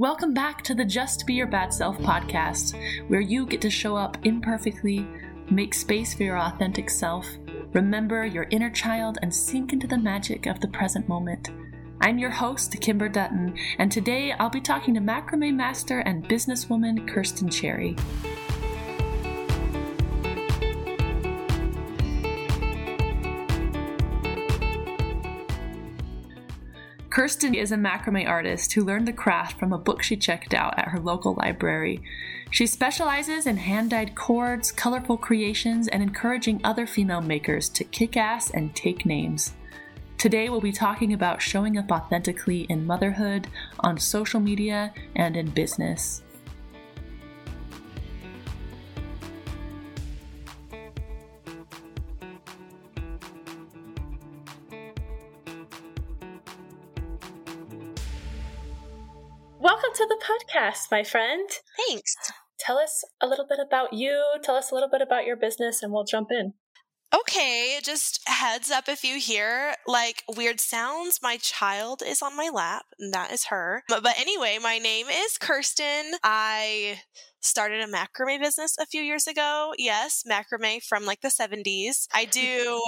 Welcome back to the Just Be Your Bad Self podcast, where you get to show up imperfectly, make space for your authentic self, remember your inner child, and sink into the magic of the present moment. I'm your host, Kimber Dutton, and today I'll be talking to macrame master and businesswoman Kirsten Cherry. Kirsten is a macrame artist who learned the craft from a book she checked out at her local library. She specializes in hand dyed cords, colorful creations, and encouraging other female makers to kick ass and take names. Today, we'll be talking about showing up authentically in motherhood, on social media, and in business. Welcome to the podcast, my friend. Thanks. Tell us a little bit about you. Tell us a little bit about your business, and we'll jump in. Okay, just heads up if you hear like weird sounds. My child is on my lap, and that is her. But, but anyway, my name is Kirsten. I started a macrame business a few years ago. Yes, macrame from like the 70s. I do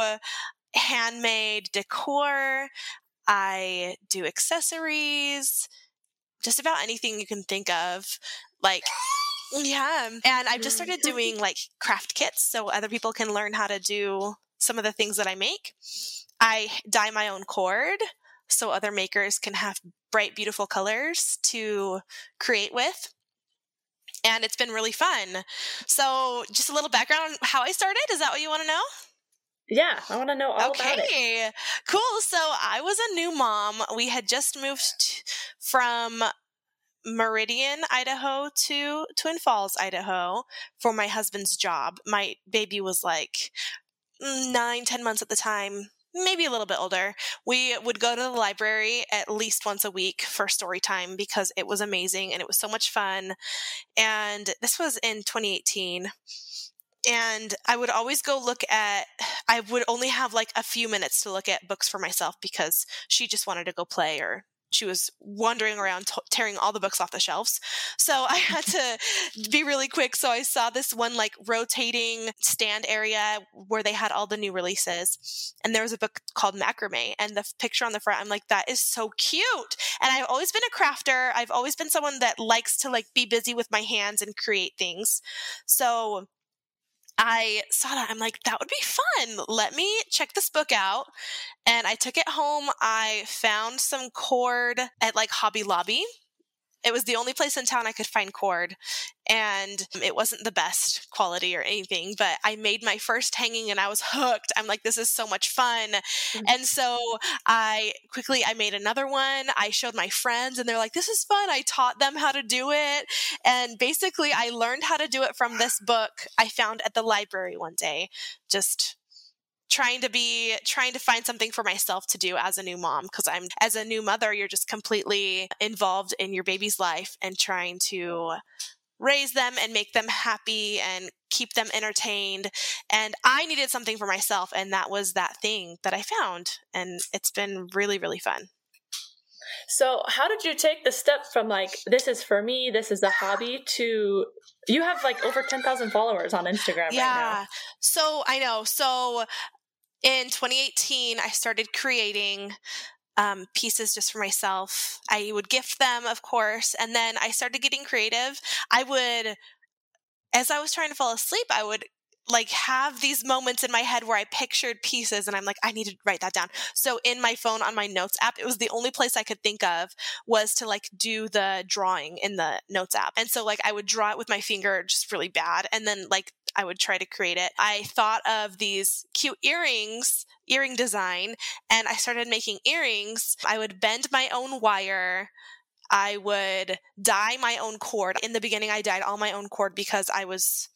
handmade decor. I do accessories, just about anything you can think of. Like, yeah. And I've just started mm-hmm. doing like craft kits so other people can learn how to do some of the things that I make. I dye my own cord so other makers can have bright, beautiful colors to create with. And it's been really fun. So, just a little background on how I started. Is that what you want to know? Yeah, I want to know all about it. Okay, cool. So I was a new mom. We had just moved from Meridian, Idaho to Twin Falls, Idaho for my husband's job. My baby was like nine, ten months at the time, maybe a little bit older. We would go to the library at least once a week for story time because it was amazing and it was so much fun. And this was in 2018 and I would always go look at, I would only have like a few minutes to look at books for myself because she just wanted to go play or she was wandering around t- tearing all the books off the shelves. So I had to be really quick. So I saw this one like rotating stand area where they had all the new releases. And there was a book called Macrame. And the picture on the front, I'm like, that is so cute. And I've always been a crafter. I've always been someone that likes to like be busy with my hands and create things. So I saw that. I'm like, that would be fun. Let me check this book out. And I took it home. I found some cord at like Hobby Lobby it was the only place in town I could find cord, and it wasn't the best quality or anything, but I made my first hanging and I was hooked. I'm like, this is so much fun. Mm-hmm. And so I quickly I made another one. I showed my friends and they're like, this is fun. I taught them how to do it. And basically I learned how to do it from this book I found at the library one day. Just trying to be trying to find something for myself to do as a new mom because I'm as a new mother you're just completely involved in your baby's life and trying to raise them and make them happy and keep them entertained and I needed something for myself and that was that thing that I found and it's been really really fun. So, how did you take the step from like this is for me, this is a hobby to you have like over 10,000 followers on Instagram yeah. Right now. so, I know. So, in 2018, I started creating um, pieces just for myself. I would gift them, of course, and then I started getting creative. I would, as I was trying to fall asleep, I would like have these moments in my head where I pictured pieces and I'm like, I need to write that down. So in my phone on my notes app, it was the only place I could think of was to like do the drawing in the notes app. And so like I would draw it with my finger just really bad. And then like I would try to create it. I thought of these cute earrings, earring design, and I started making earrings. I would bend my own wire. I would dye my own cord. In the beginning, I dyed all my own cord because I was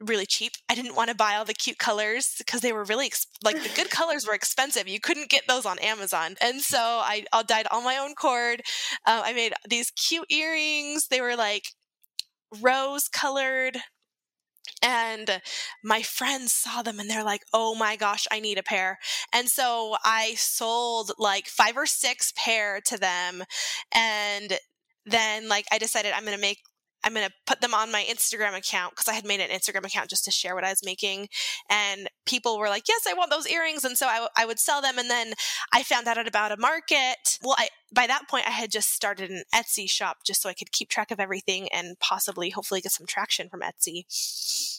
really cheap. I didn't want to buy all the cute colors because they were really ex- like the good colors were expensive. You couldn't get those on Amazon, and so I, I dyed all my own cord. Uh, I made these cute earrings. They were like rose colored and my friends saw them and they're like, oh my gosh, I need a pair. And so I sold like five or six pair to them. And then like I decided I'm going to make I'm going to put them on my Instagram account because I had made an Instagram account just to share what I was making. And people were like, yes, I want those earrings. And so I, w- I would sell them. And then I found out about a market. Well, I, by that point, I had just started an Etsy shop just so I could keep track of everything and possibly, hopefully, get some traction from Etsy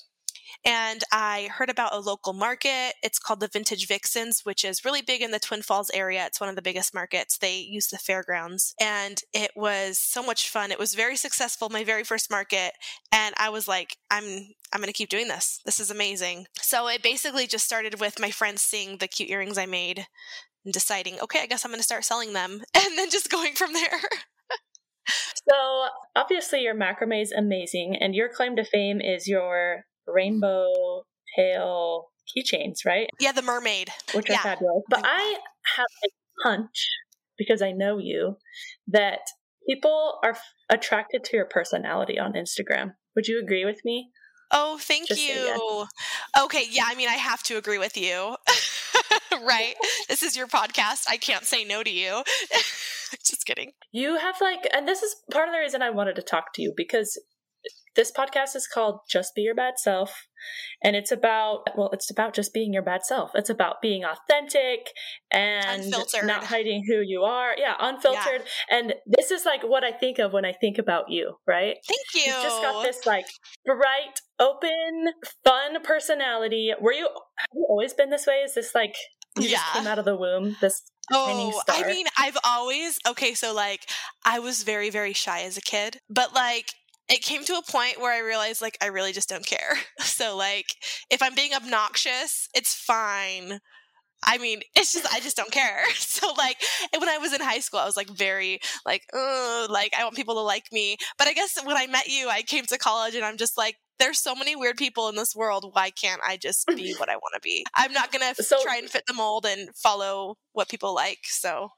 and I heard about a local market. It's called the Vintage Vixens, which is really big in the Twin Falls area. It's one of the biggest markets. They use the fairgrounds, and it was so much fun. It was very successful, my very first market, and I was like, I'm I'm going to keep doing this. This is amazing. So it basically just started with my friends seeing the cute earrings I made and deciding, okay, I guess I'm going to start selling them, and then just going from there. So obviously your macrame is amazing, and your claim to fame is your rainbow tail keychains, right? Yeah, the mermaid. Which yeah. are fabulous. But mm-hmm. I have a hunch, because I know you, that people are f- attracted to your personality on Instagram. Would you agree with me? Oh, thank Just you. Yes. Okay, yeah, I mean, I have to agree with you. right? this is your podcast. I can't say no to you. Just kidding. You have like, and this is part of the reason I wanted to talk to you because this podcast is called Just Be Your Bad Self. And it's about, well, it's about just being your bad self. It's about being authentic and unfiltered. not hiding who you are. Yeah, unfiltered. Yeah. And this is like what I think of when I think about you, right? Thank you. You've just got this like bright, open, fun personality. Were you, have you always been this way? Is this like, you yeah. just came out of the womb, this Oh, I mean, I've always okay. So like, I was very, very shy as a kid, but like, it came to a point where I realized like I really just don't care. So like if I'm being obnoxious, it's fine. I mean, it's just I just don't care. So like when I was in high school, I was like very like, like I want people to like me. But I guess when I met you, I came to college and I'm just like, there's so many weird people in this world. Why can't I just be what I want to be? I'm not gonna so, try and fit the mold and follow what people like. So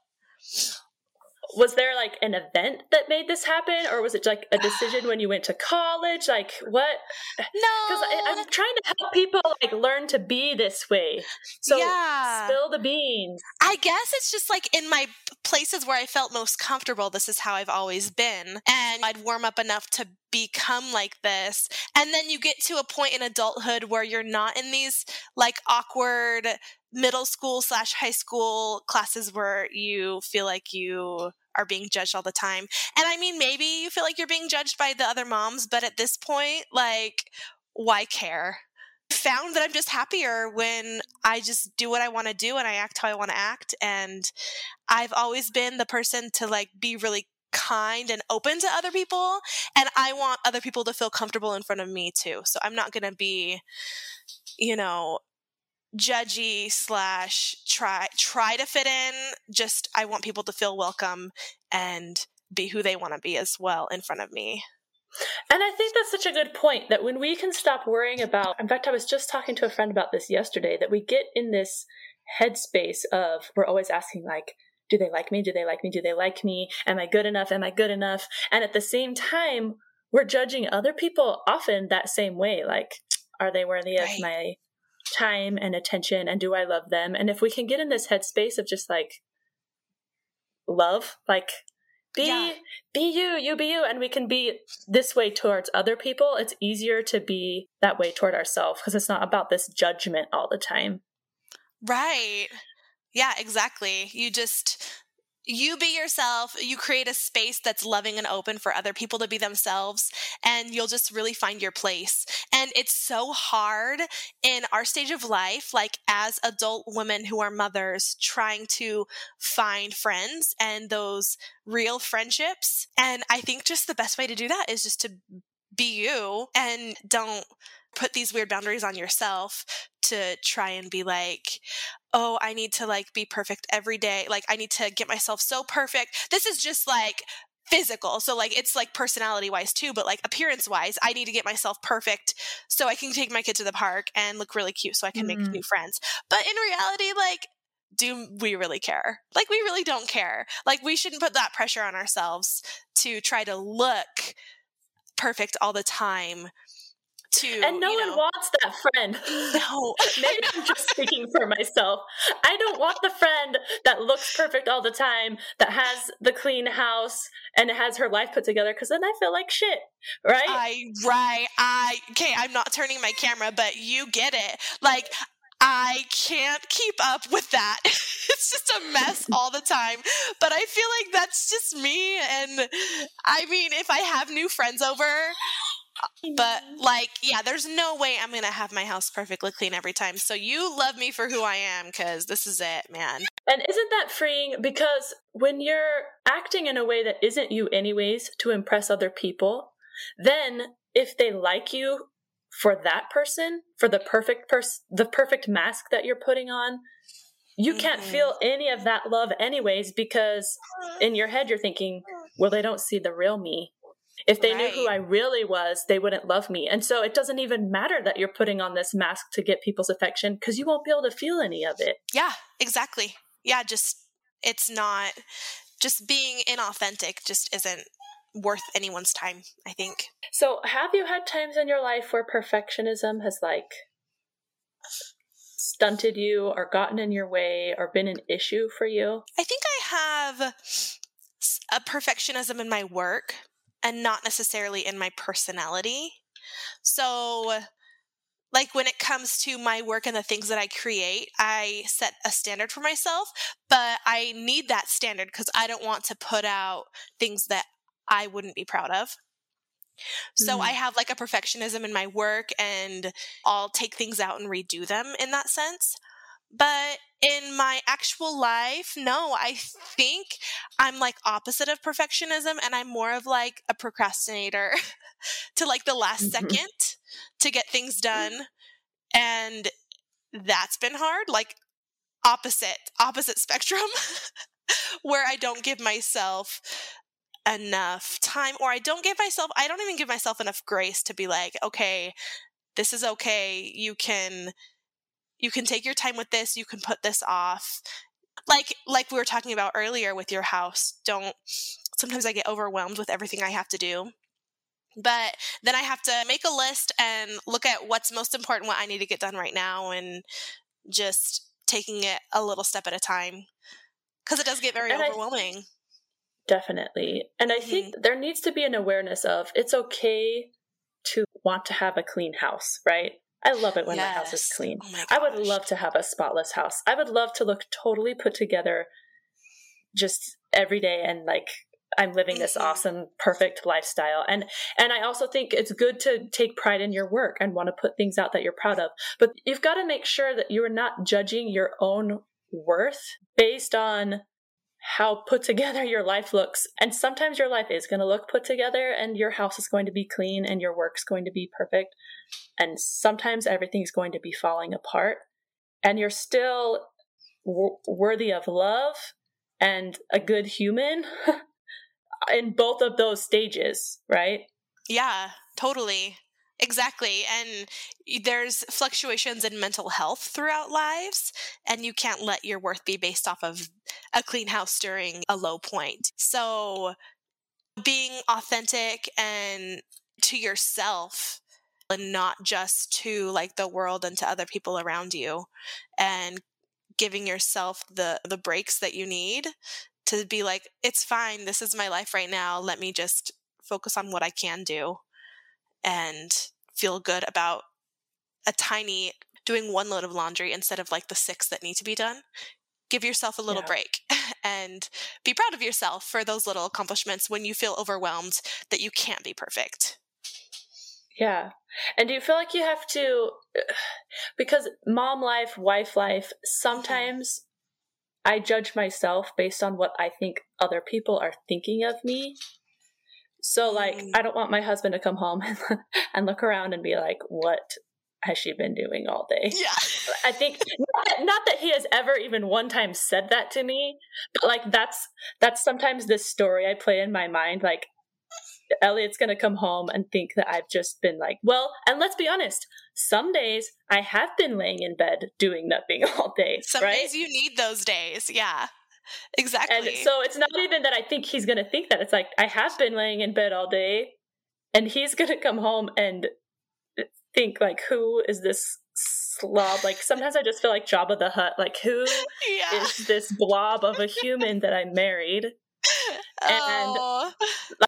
was there like an event that made this happen? Or was it like a decision when you went to college? Like what? No. Because i'm trying to help people like learn to be this way. So yeah. spill the beans. I guess it's just like in my places where i felt most comfortable this is how i've always been. And i'd warm up enough to become like this. And then you get to a point in adulthood where you're not in these like awkward middle school slash high school classes where you feel like you are being judged all the time. And I mean, maybe you feel like you're being judged by the other moms, but at this point, like, why care? Found that I'm just happier when I just do what I want to do and I act how I want to act. And I've always been the person to like be really kind and open to other people. And I want other people to feel comfortable in front of me too. So I'm not going to be, you know, judgy slash try try to fit in just i want people to feel welcome and be who they want to be as well in front of me. And i think that's such a good point that when we can stop worrying about in fact i was just talking to a friend about this yesterday that we get in this headspace of we're always asking like do they like me? Do they like me? Do they like me? Am i good enough? Am i good enough? And at the same time we're judging other people often that same way like are they worthy right. of my time and attention and do I love them? And if we can get in this headspace of just like love, like be yeah. be you, you be you, and we can be this way towards other people, it's easier to be that way toward ourselves because it's not about this judgment all the time. Right. Yeah, exactly. You just you be yourself, you create a space that's loving and open for other people to be themselves, and you'll just really find your place. And it's so hard in our stage of life, like as adult women who are mothers, trying to find friends and those real friendships. And I think just the best way to do that is just to be you and don't put these weird boundaries on yourself to try and be like, oh, I need to like be perfect every day. Like, I need to get myself so perfect. This is just like physical. So, like, it's like personality wise too, but like appearance wise, I need to get myself perfect so I can take my kid to the park and look really cute so I can mm-hmm. make new friends. But in reality, like, do we really care? Like, we really don't care. Like, we shouldn't put that pressure on ourselves to try to look perfect all the time to and no one know, wants that friend no maybe i'm just speaking for myself i don't want the friend that looks perfect all the time that has the clean house and has her life put together because then i feel like shit right I right I okay I'm not turning my camera but you get it like I can't keep up with that. it's just a mess all the time. But I feel like that's just me. And I mean, if I have new friends over, but like, yeah, there's no way I'm going to have my house perfectly clean every time. So you love me for who I am because this is it, man. And isn't that freeing? Because when you're acting in a way that isn't you, anyways, to impress other people, then if they like you for that person, for the perfect person, the perfect mask that you're putting on, you can't Mhm. feel any of that love, anyways, because in your head you're thinking, well, they don't see the real me. If they knew who I really was, they wouldn't love me. And so it doesn't even matter that you're putting on this mask to get people's affection because you won't be able to feel any of it. Yeah, exactly. Yeah, just it's not just being inauthentic just isn't worth anyone's time, I think. So, have you had times in your life where perfectionism has like stunted you or gotten in your way or been an issue for you? I think I have a perfectionism in my work and not necessarily in my personality. So, like when it comes to my work and the things that I create, I set a standard for myself, but I need that standard because I don't want to put out things that I wouldn't be proud of. So Mhm. I have like a perfectionism in my work and I'll take things out and redo them in that sense. But in my actual life, no, I think I'm like opposite of perfectionism and I'm more of like a procrastinator to like the last Mhm. second to get things done. And that's been hard. Like opposite, opposite spectrum where I don't give myself enough time or I don't give myself I don't even give myself enough grace to be like, okay, this is okay. You can you can take your time with this, you can put this off. Like like we were talking about earlier with your house. Don't sometimes I get overwhelmed with everything I have to do. But then I have to make a list and look at what's most important, what I need to get done right now and just taking it a little step at a time. Cuz it does get very And overwhelming. Definitely. And I think mm-hmm. there needs to be an awareness of it's okay to want to have a clean house, right? I love it when my house is clean. Oh I would love to have a spotless house. I would love to look totally put together just every day and like I'm living this Mhm. awesome perfect lifestyle. And and I also think it's good to take pride in your work and want to put things out that you're proud of. But you've got to make sure that you're not judging your own worth based on how put together your life looks. And sometimes your life is going to look put together and your house is going to be clean and your work's going to be perfect. And sometimes everything's going to be falling apart. And you're still w- worthy of love and a good human in both of those stages, right? Yeah, totally. Exactly. And there's fluctuations in mental health throughout lives, and you can't let your worth be based off of a clean house during a low point. So, being authentic and to yourself and not just to like the world and to other people around you and giving yourself the the breaks that you need to be like it's fine this is my life right now let me just focus on what I can do and feel good about a tiny doing one load of laundry instead of like the six that need to be done. Give yourself a little Yeah. break and be proud of yourself for those little accomplishments when you feel overwhelmed that you can't be perfect. Yeah. And do you feel like you have to, because mom life, wife life, mm-hmm. sometimes I judge myself based on what I think other people are thinking of me. So, like, Mm. I don't want my husband to come home and, and look around and be like, what has she been doing all day? Yeah. I think not that, not that he has ever even one time said that to me, but like that's that's sometimes this story I play in my mind. Like Elliot's gonna come home and think that I've just been like, well, and let's be honest, some days I have been laying in bed doing nothing all day, Some right? days you need those days. Yeah. Exactly. And so it's not even that I think he's gonna think that. It's like I have been laying in bed all day, and he's gonna come home and uh, think like who is this slob like sometimes i just feel like Jabba the Hutt like who Yeah. is this blob of a human that i married and Oh.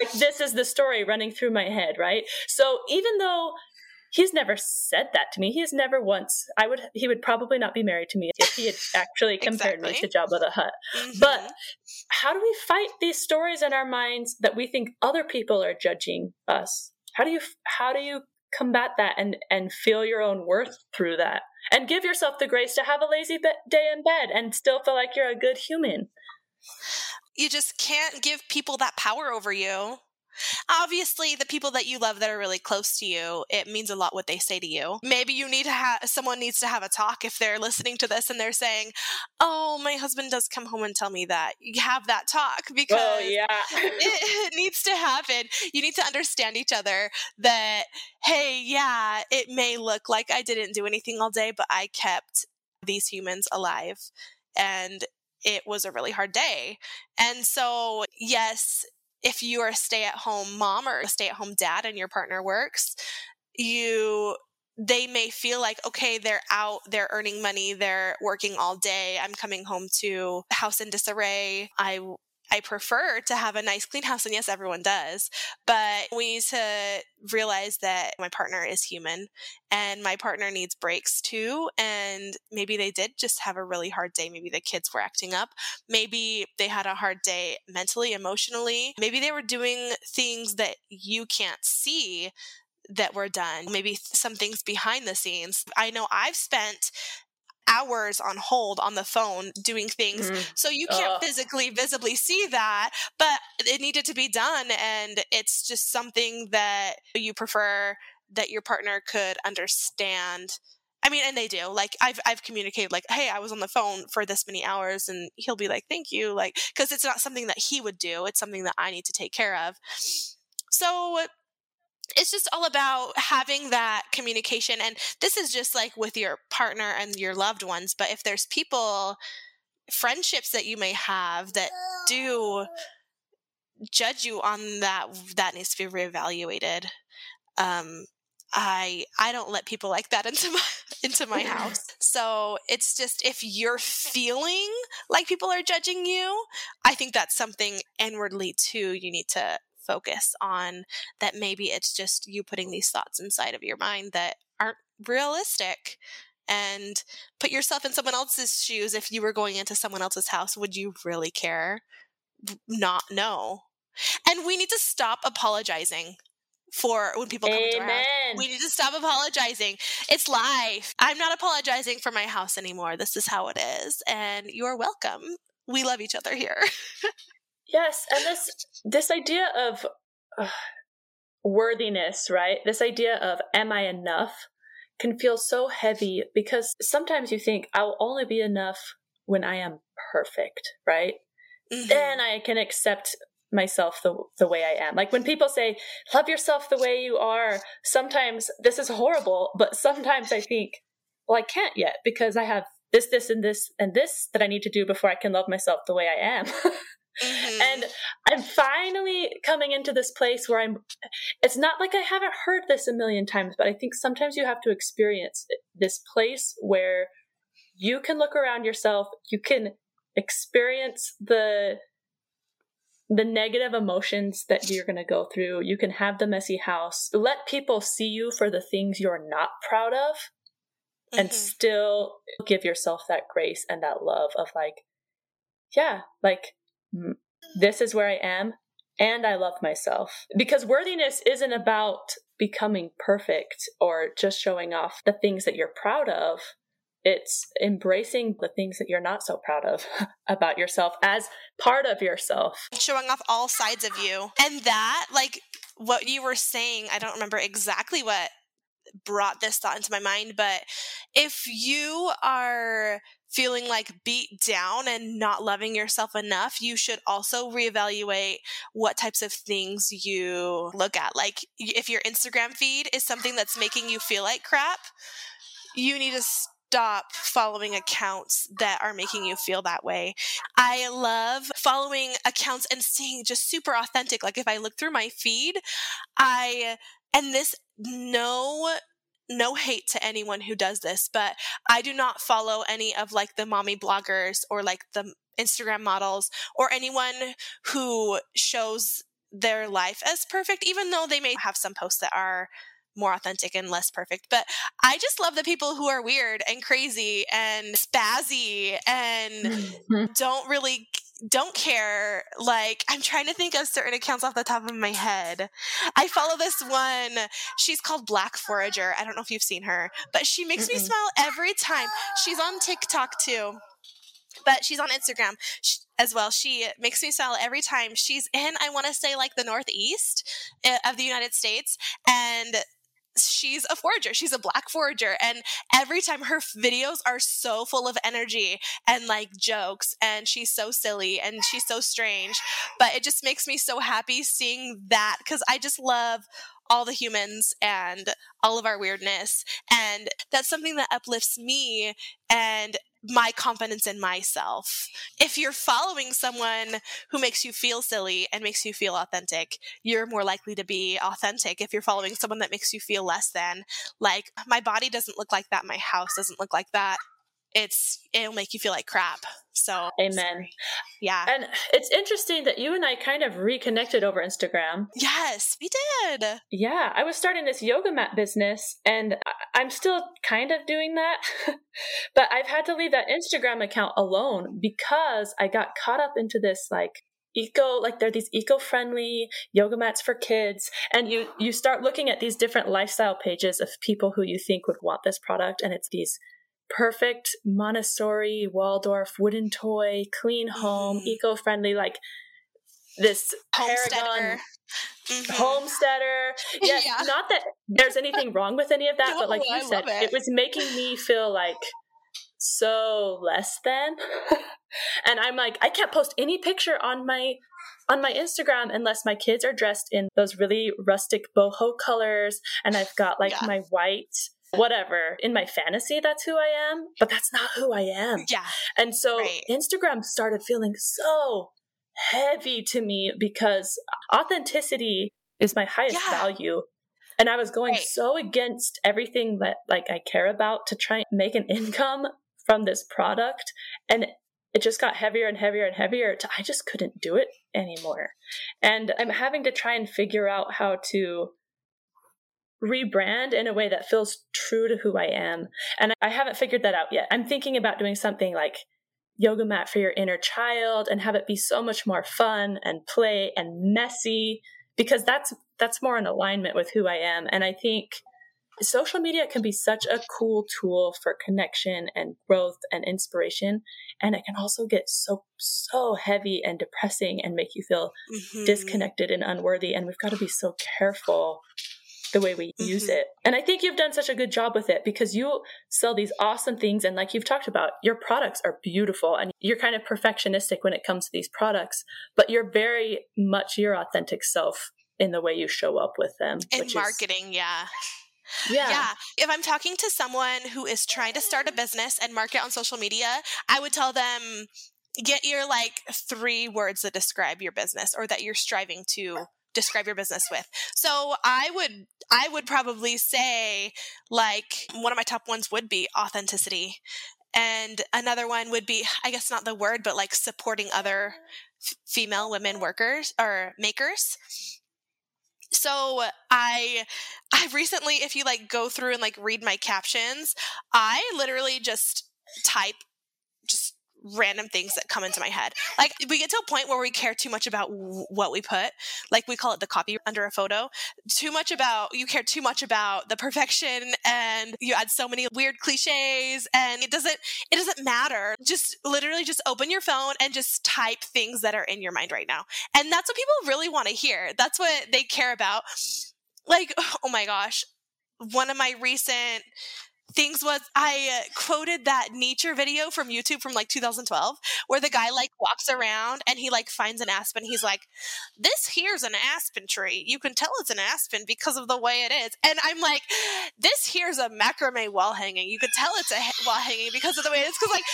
like this is the story running through my head right so even though he's never said that to me. He has never once i would he would probably not be married to me if he had actually compared me to Jabba the Hutt. Mhm. but how do we fight these stories in our minds that we think other people are judging us? How do you how do you combat that and and feel your own worth through that? And give yourself the grace to have a lazy be- day in bed and still feel like you're a good human. You just can't give people that power over you. Obviously, the people that you love that are really close to you, it means a lot what they say to you. Maybe you need to have someone needs to have a talk if they're listening to this and they're saying, "Oh, my husband does come home and tell me that." You have that talk oh, because oh yeah it, it needs to happen. You need to understand each other that, hey, yeah, it may look like I didn't do anything all day, but I kept these humans alive. And it was a really hard day. And so, yes, if you are a stay at home mom or a stay at home dad and your partner works, you they may feel like okay they're out they're earning money they're working all day i'm coming home to house in disarray i I prefer to have a nice clean house, and yes, everyone does. But we need to realize that my partner is human and my partner needs breaks too. And maybe they did just have a really hard day. Maybe the kids were acting up. Maybe they had a hard day mentally, emotionally. Maybe they were doing things that you can't see that were done. Maybe some things behind the scenes. I know I've spent hours on hold on the phone doing things Mm. so you can't Ugh. physically visibly see that but it needed to be done and it's just something that you prefer that your partner could understand I mean, and they do. Like I've I've communicated like, "Hey, I was on the phone for this many hours," and he'll be like, "Thank you," like because it's not something that he would do. It's something that I need to take care of. So it's just all about having that communication, and this is just like with your partner and your loved ones. But if there's people, friendships that you may have that do judge you on that, that needs to be reevaluated. Um, I I don't let people like that into my into my house. So it's just if you're feeling like people are judging you, I think that's something inwardly too you need to focus on that maybe it's just you putting these thoughts inside of your mind that aren't realistic and put yourself in someone else's shoes if you were going into someone else's house would you really care not know and we need to stop apologizing for when people come into our house we need to stop apologizing. It's life. I'm not apologizing for my house anymore. This is how it is. And you're welcome. We love each other here. Yes, and this this idea of uh, worthiness, right? This idea of am I enough can feel so heavy because sometimes you think I will only be enough when I am perfect, right? Mhm. Then I can accept myself the the way I am. Like when people say love yourself the way you are, sometimes this is horrible, but sometimes I think well I can't yet because I have this this and this and this that I need to do before I can love myself the way I am. Mhm. and I'm finally coming into this place where I'm. It's not like I haven't heard this a million times, but I think sometimes you have to experience this place where you can look around yourself, you can experience the the negative emotions that you're going to go through. You can have the messy house. Let people see you for the things you're not proud of and Mhm. still give yourself that grace and that love of like yeah like this is where i am and i love myself. Because worthiness isn't about becoming perfect or just showing off the things that you're proud of. It's embracing the things that you're not so proud of about yourself as part of yourself. Showing off all sides of you. And that, like what you were saying, I don't remember exactly what brought this thought into my mind, but if you are feeling like beat down and not loving yourself enough, you should also reevaluate what types of things you look at. Like if your Instagram feed is something that's making you feel like crap, you need to stop following accounts that are making you feel that way. I love following accounts and seeing just super authentic. Like if I look through my feed, I and this no no hate to anyone who does this, but I do not follow any of like the mommy bloggers or like the Instagram models or anyone who shows their life as perfect, even though they may have some posts that are more authentic and less perfect. But I just love the people who are weird and crazy and spazzy and mm-hmm. don't really don't care. Like, I'm trying to think of certain accounts off the top of my head. I follow this one. She's called Black Forager. I don't know if you've seen her, but she makes Mm-mm. me smile every time. She's on TikTok too but she's on Instagram as well. She makes me smile every time she's in, I want to say, like the Northeast eh, of the United States. And she's a forager. She's a black forager. And every time her videos are so full of energy and like jokes, and she's so silly and she's so strange. But it just makes me so happy seeing that because I just love all the humans and all of our weirdness. And that's something that uplifts me. And my confidence in myself. If you're following someone who makes you feel silly and makes you feel authentic, you're more likely to be authentic. If you're following someone that makes you feel less than, like, my body doesn't look like that, my house doesn't look like that, it's it'll make you feel like crap. So Amen. Yeah. And it's interesting that you and I kind of reconnected over Instagram. Yes, we did. Yeah, I was starting this yoga mat business and I'm still kind of doing that. but I've had to leave that Instagram account alone because I got caught up into this like eco like they're these eco-friendly yoga mats for kids and you you start looking at these different lifestyle pages of people who you think would want this product and it's these perfect Montessori, Waldorf, wooden toy, clean home, mm. eco friendly, like this Paragon mm-hmm. homesteader. Yes, yeah. not that there's anything wrong with any of that, no, but like you I said, it. it was making me feel like so less than. and I'm like, I can't post any picture on my on my Instagram unless my kids are dressed in those really rustic boho colors and I've got like yeah. my white whatever. In my fantasy, that's who I am, but that's not who I am. Yeah. And so right. Instagram started feeling so heavy to me because authenticity is my highest yeah. value. And I was going right. so against everything that like I care about to try and make an income from this product. And it just got heavier and heavier and heavier to I just couldn't do it anymore. And I'm having to try and figure out how to rebrand in a way that feels true to who I am. And I haven't figured that out yet. I'm thinking about doing something like yoga mat for your inner child and have it be so much more fun and play and messy because that's that's more in alignment with who I am. And I think social media can be such a cool tool for connection and growth and inspiration and it can also get so so heavy and depressing and make you feel mm-hmm. disconnected and unworthy and we've got to be so careful the way we mm-hmm. use it. And I think you've done such a good job with it because you sell these awesome things. And like you've talked about, your products are beautiful and you're kind of perfectionistic when it comes to these products, but you're very much your authentic self in the way you show up with them. In marketing, is, yeah. Yeah. Yeah. If I'm talking to someone who is trying to start a business and market on social media, I would tell them get your like three words that describe your business or that you're striving to describe your business with. So I would I would probably say like one of my top ones would be authenticity. And another one would be I guess not the word but like supporting other f- female women workers or makers. So I I recently if you like go through and like read my captions, I literally just type random things that come into my head. Like we get to a point where we care too much about w- what we put, like we call it the copy under a photo. Too much about you care too much about the perfection and you add so many weird clichés and it doesn't it doesn't matter. Just literally just open your phone and just type things that are in your mind right now. And that's what people really want to hear. That's what they care about. Like oh my gosh, one of my recent things was I uh, quoted that nature video from YouTube from like 2012 where the guy like walks around and he like finds an aspen. He's like, "This here's an aspen tree. You can tell it's an aspen because of the way it is." And I'm like, "This here's a macrame wall hanging. You could tell it's a wall hanging because of the way it is." Because like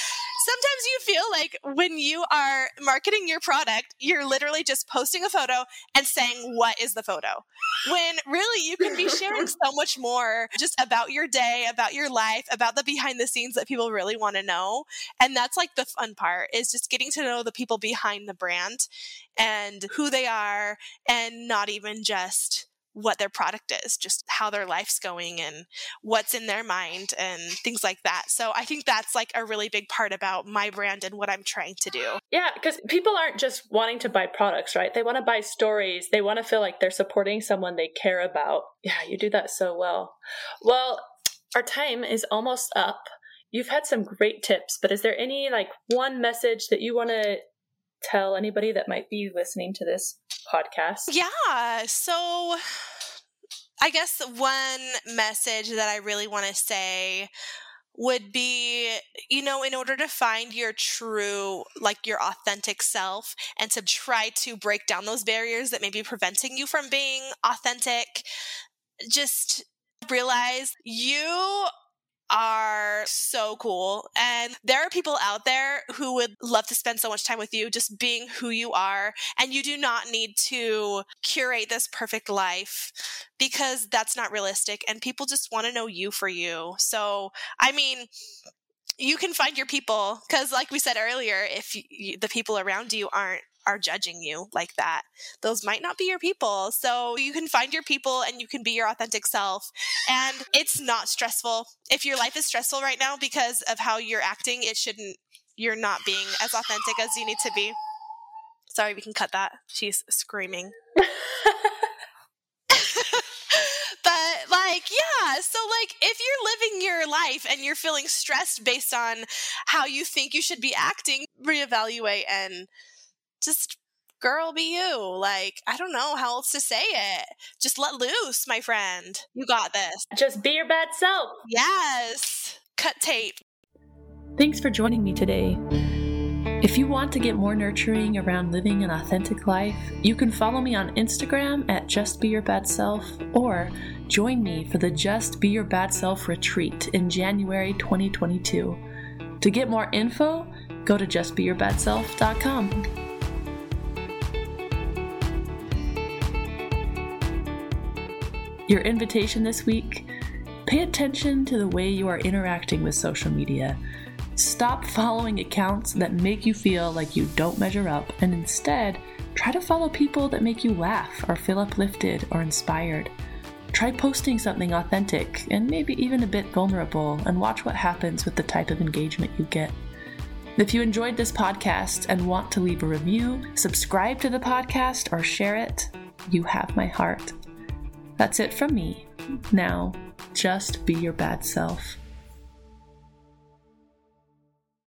sometimes you feel like when you are marketing your product, you're literally just posting a photo and saying, What is the photo? When really you can be sharing so much more just about your day, about your life, about the behind the scenes that people really want to know. And that's like the fun part is just getting to know the people behind the brand and who they are and not even just what their product is, just how their life's going and what's in their mind and things like that. So I think that's like a really big part about my brand and what I'm trying to do. Yeah, because people aren't just wanting to buy products, right? They want to buy stories. They want to feel like they're supporting someone they care about. Yeah, you do that so well. Well, our time is almost up. You've had some great tips, but is there any like one message that you want to tell anybody that might be listening to this podcast? Yeah. So I guess one message that I really want to say would be you know in order to find your true like your authentic self and to try to break down those barriers that may be preventing you from being authentic just realize you are so cool. And there are people out there who would love to spend so much time with you just being who you are. And you do not need to curate this perfect life because that's not realistic. And people just want to know you for you. So, I mean, you can find your people because like we said earlier if you, the people around you aren't are judging you like that. Those might not be your people. So you can find your people and you can be your authentic self. And it's not stressful. If your life is stressful right now because of how you're acting, it shouldn't, you're not being as authentic as you need to be. Sorry, we can cut that. She's screaming. but like yeah so like if you're living your life and you're feeling stressed based on how you think you should be acting reevaluate and just girl be you like i don't know how else to say it. Just let loose my friend. You got this. Just be your bad self. Yes. Cut tape. Thanks for joining me today. If you want to get more nurturing around living an authentic life you can follow me on instagram at just be your bad self or join me for the just be your bad self retreat in january 2022 to get more info go to justbeyourbadself.com Your invitation this week pay attention to the way you are interacting with social media. Stop following accounts that make you feel like you don't measure up, and instead, try to follow people that make you laugh or feel uplifted or inspired. Try posting something authentic and maybe even a bit vulnerable and watch what happens with the type of engagement you get. If you enjoyed this podcast and want to leave a review, subscribe to the podcast, or share it, you have my heart. That's it from me. Now, just be your bad self.